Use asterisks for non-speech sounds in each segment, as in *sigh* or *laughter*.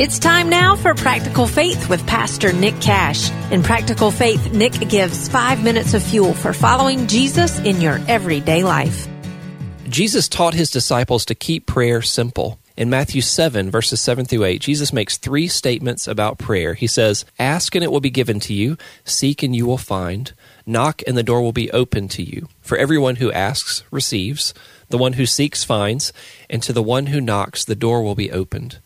It's time now for Practical Faith with Pastor Nick Cash. In Practical Faith, Nick gives five minutes of fuel for following Jesus in your everyday life. Jesus taught his disciples to keep prayer simple. In Matthew 7, verses 7 through 8, Jesus makes three statements about prayer. He says, Ask and it will be given to you, seek and you will find, knock and the door will be opened to you. For everyone who asks receives, the one who seeks finds, and to the one who knocks the door will be opened.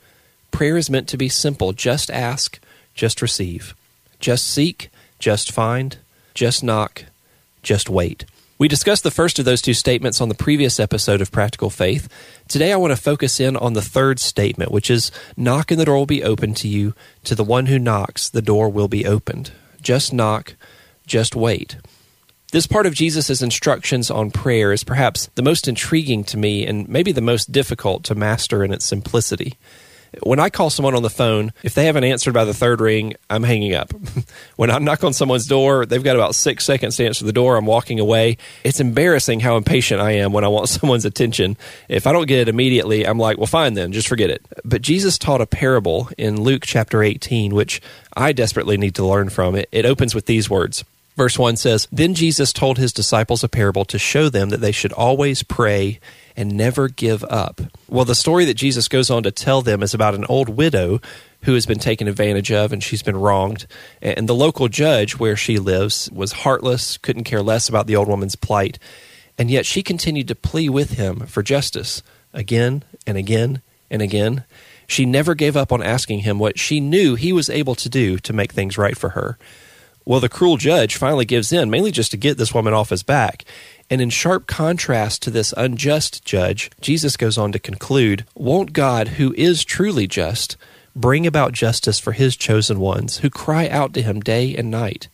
Prayer is meant to be simple just ask, just receive. Just seek, just find, just knock, just wait. We discussed the first of those two statements on the previous episode of Practical Faith. Today I want to focus in on the third statement, which is knock and the door will be opened to you. To the one who knocks, the door will be opened. Just knock, just wait. This part of Jesus' instructions on prayer is perhaps the most intriguing to me and maybe the most difficult to master in its simplicity. When I call someone on the phone, if they haven't answered by the third ring, I'm hanging up. *laughs* when I knock on someone's door, they've got about six seconds to answer the door. I'm walking away. It's embarrassing how impatient I am when I want *laughs* someone's attention. If I don't get it immediately, I'm like, well, fine then, just forget it. But Jesus taught a parable in Luke chapter 18, which I desperately need to learn from. It, it opens with these words. Verse 1 says, Then Jesus told his disciples a parable to show them that they should always pray and never give up. Well, the story that Jesus goes on to tell them is about an old widow who has been taken advantage of and she's been wronged. And the local judge where she lives was heartless, couldn't care less about the old woman's plight. And yet she continued to plea with him for justice again and again and again. She never gave up on asking him what she knew he was able to do to make things right for her. Well, the cruel judge finally gives in, mainly just to get this woman off his back. And in sharp contrast to this unjust judge, Jesus goes on to conclude Won't God, who is truly just, bring about justice for his chosen ones who cry out to him day and night?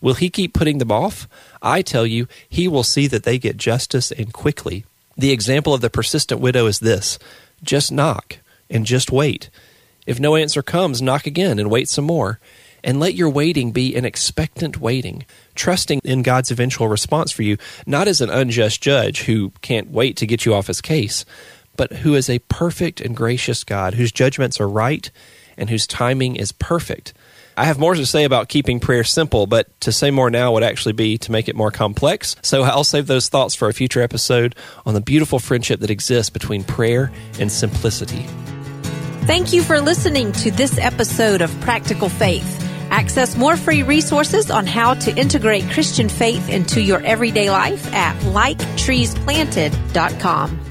Will he keep putting them off? I tell you, he will see that they get justice and quickly. The example of the persistent widow is this just knock and just wait. If no answer comes, knock again and wait some more and let your waiting be an expectant waiting, trusting in God's eventual response for you, not as an unjust judge who can't wait to get you off his case, but who is a perfect and gracious God whose judgments are right and whose timing is perfect. I have more to say about keeping prayer simple, but to say more now would actually be to make it more complex. So I'll save those thoughts for a future episode on the beautiful friendship that exists between prayer and simplicity. Thank you for listening to this episode of Practical Faith. Access more free resources on how to integrate Christian faith into your everyday life at liketreesplanted.com.